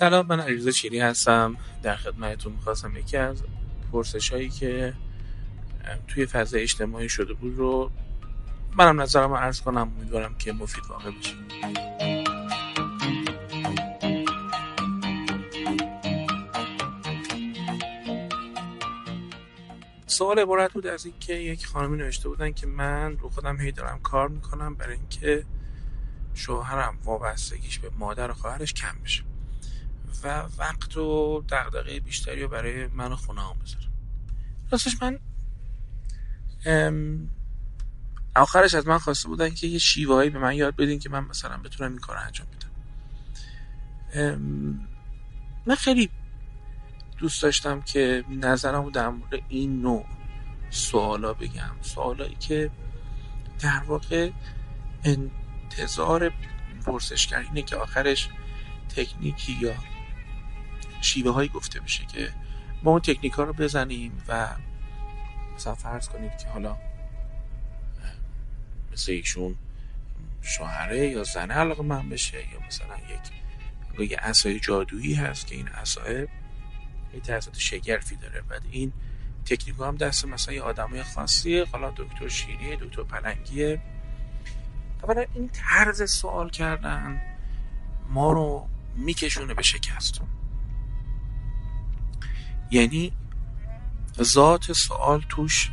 سلام من علیرضا چیری هستم. در خدمتتون می‌خواستم یکی از پرسش هایی که توی فضای اجتماعی شده بود رو منم نظرم عرض کنم. امیدوارم که مفید واقع بشه. سوال عبارت بود از اینکه یک خانمی نوشته بودن که من رو خودم هی دارم کار می‌کنم برای اینکه شوهرم وابستگیش به مادر و خواهرش کم بشه. و وقت و دغدغه بیشتری رو برای من و خونه هم بذارم راستش من آخرش از من خواسته بودن که یه شیوهایی به من یاد بدین که من مثلا بتونم این کار انجام بدم. من خیلی دوست داشتم که نظرم رو در مورد این نوع سوالا بگم. سوالایی که در واقع انتظار پرسشگر اینه که آخرش تکنیکی یا شیوه هایی گفته بشه که ما اون تکنیک ها رو بزنیم و مثلا فرض کنید که حالا مثل ایشون شوهره یا زنه علاقه من بشه یا مثلا یک یه اصای جادویی هست که این اصای یه تحصیلات شگرفی داره. بعد این تکنیک هم دست مثلا یه آدمای خاصیه. حالا دکتر شیریه دکتر پلنگیه. اولا این طرز سوال کردن ما رو میکشونه به شکست. یعنی ذات سوال توش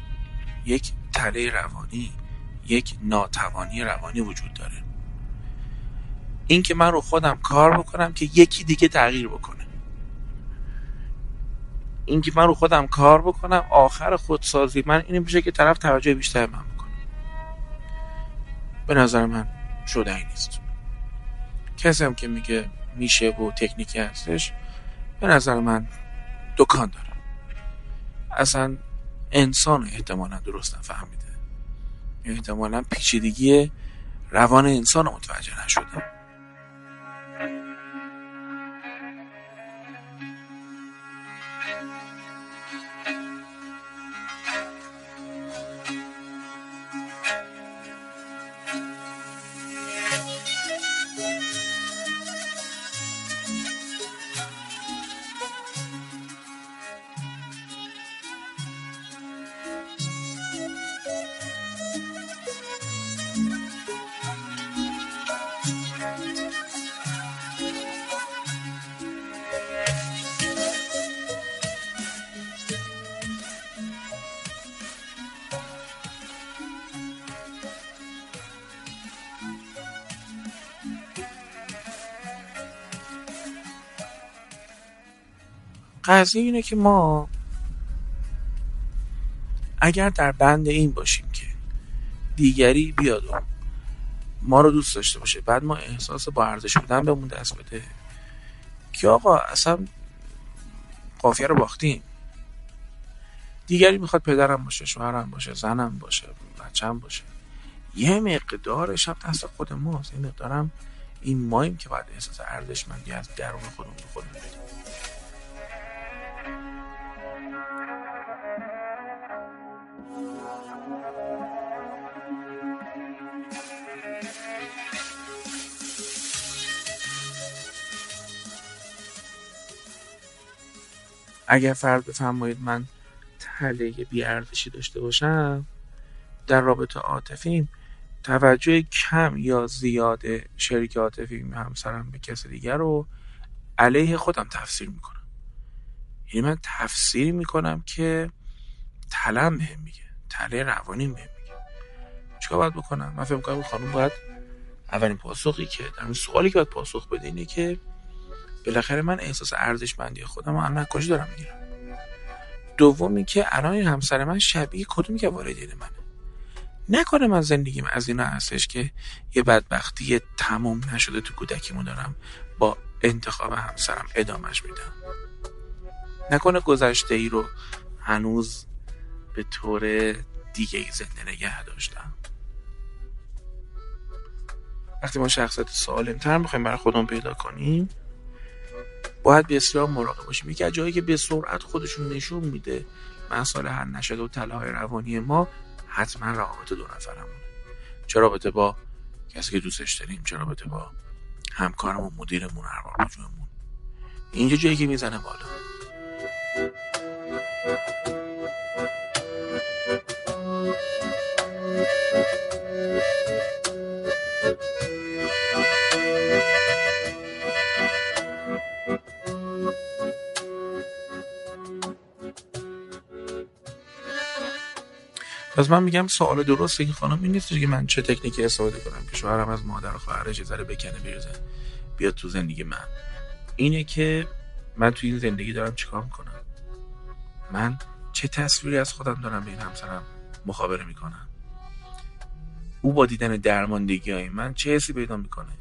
یک تله روانی یک ناتوانی روانی وجود داره. این که من رو خودم کار بکنم که یکی دیگه تغییر بکنه. این که من رو خودم کار بکنم آخر خودسازی من این میشه که طرف توجه بیشتر من بکنه. به نظر من شده نیست. کسی هم که میگه میشه و تکنیکی هستش به نظر من دکان داره. اصلا انسان احتمالا درست نفهمیده. احتمالا پیچیدگی روان انسان متوجه نشده. قضیه اینه که ما اگر در بند این باشیم که دیگری بیاد و ما رو دوست داشته باشه. بعد ما احساس با ارزش بودن بهمون دست بده. که آقا اصلا قافیه رو باختیم. دیگری می‌خواد پدرم باشه شوهرم باشه زنم باشه بچم باشه. یه مقدارش هم دست خود ماست. یه مقدارم این ماییم که باید احساس ارزشمندی از درون خودمون به خودمون بدیم. اگر فرض بفرمایید من تله بیارزشی داشته باشم در رابطه عاطفیم توجه کم یا زیاد شریک عاطفی همسرم به کس دیگر رو علیه خودم تفسیر می‌کنم. یعنی من تفسیر می‌کنم که تلم بهم میگه تله روانی بهم میگه. چیکار باید بکنم؟ من فکر می‌کنم خانم باید اولین پاسخی که در سوالی که باید پاسخ بده اینه که بالاخره من احساس ارزشمندی خودم رو از کجا دارم می‌گیرم. دومی که الان همسر من شبیه کدوم که والدین منه؟ نکنه من زندگیم از اینا هستش که یه بدبختی تمام نشده تو کودکیمون دارم با انتخاب همسرم ادامش میدم. نکنه گذشته ای رو هنوز به طور دیگه ای زنده نگه داشتم. وقتی ما شخصیت سالم تر می‌خوایم برای خودمون پیدا کنیم باید بسیار مراقب باشیم. یکی جایی که به سرعت خودشون نشون میده مسائل حل نشده و تلاهای روانی ما حتما روابط دو نفرمونه. چه رابطه با کسی که دوستش داریم چه رابطه با همکارمون مدیرمون ارباب اینجا جایی که می‌زنه بالا. پس من میگم سوال درست این خانم این نیست که من چه تکنیکی استفاده کنم که شوهرم از مادر و خواهرش ذره بکنه بریزه بیاد تو زندگی من. اینه که من تو این زندگی دارم چیکار می‌کنم؟ من چه تصویری از خودم دارم به این همسرم مخابره می‌کنم؟ او با دیدن درماندگی های من چه حسی پیدا می‌کنه؟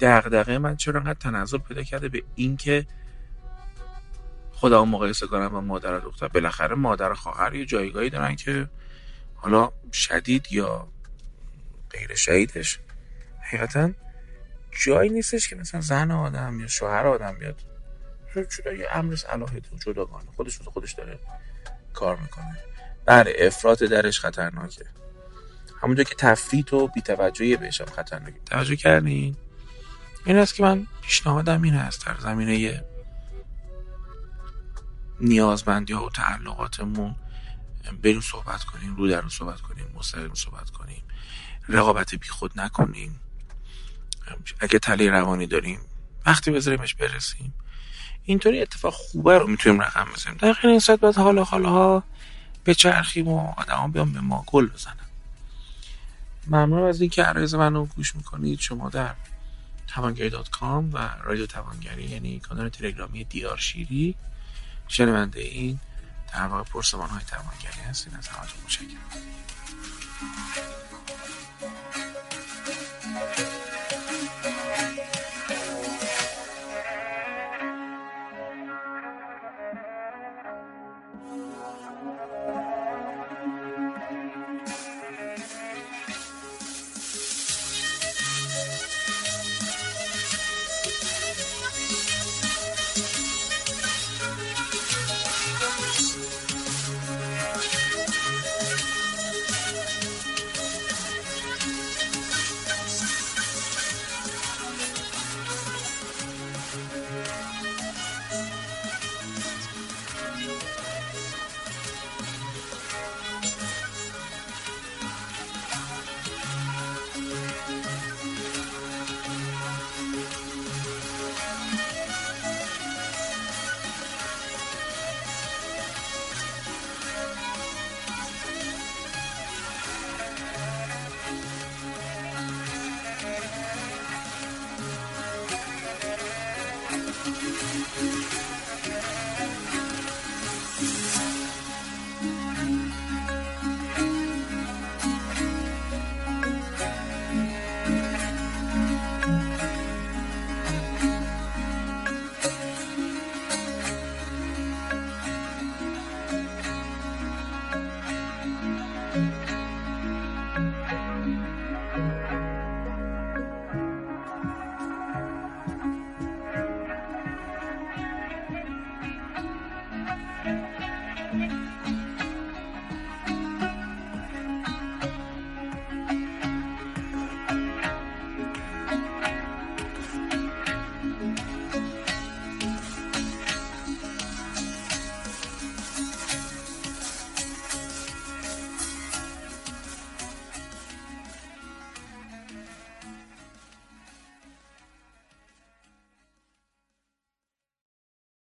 دغدغه من چرا انقدر تنظر پیدا کرده به اینکه خودمو مقایسه کنم با مادر و دختر. بالاخره مادر و خواهر یه جایگاهی دارن که حالا شدید یا غیر شدیدش حقیقتا جایی نیستش که مثلا زن آدم یا شوهر آدم بیاد. شده یه امر صلاحیت و جداگانه. خودش رو خودش داره کار می‌کنه. بله افراط درش خطرناکه. همونجا که تفریط و بیتوجهی بهشم خطرناکه. توجه کردین؟ این است که من پیشنهادم این هست در زمینه نیازمندی ها و تعلقاتمون بریم صحبت کنیم رو در رو صحبت کنیم مستقیم صحبت کنیم. رقابت بی خود نکنیم. اگه تله روانی داریم وقتی بذاریمش برسیم. اینطوری اتفاق خوبه رو می‌تونیم رقم بزنیم. در این صورت باید حالا حالا ها به چرخیم و آدم بیان به ما گل بزنن. ممنون از اینکه عرایز من رو گوش می‌کنید. شما در توانگری دات کام و رادیو توانگری یعنی کانال تلگرامی دیار شیری. شنونده این در واقع پرسمان های توانگری هستین از همتون متشکرم.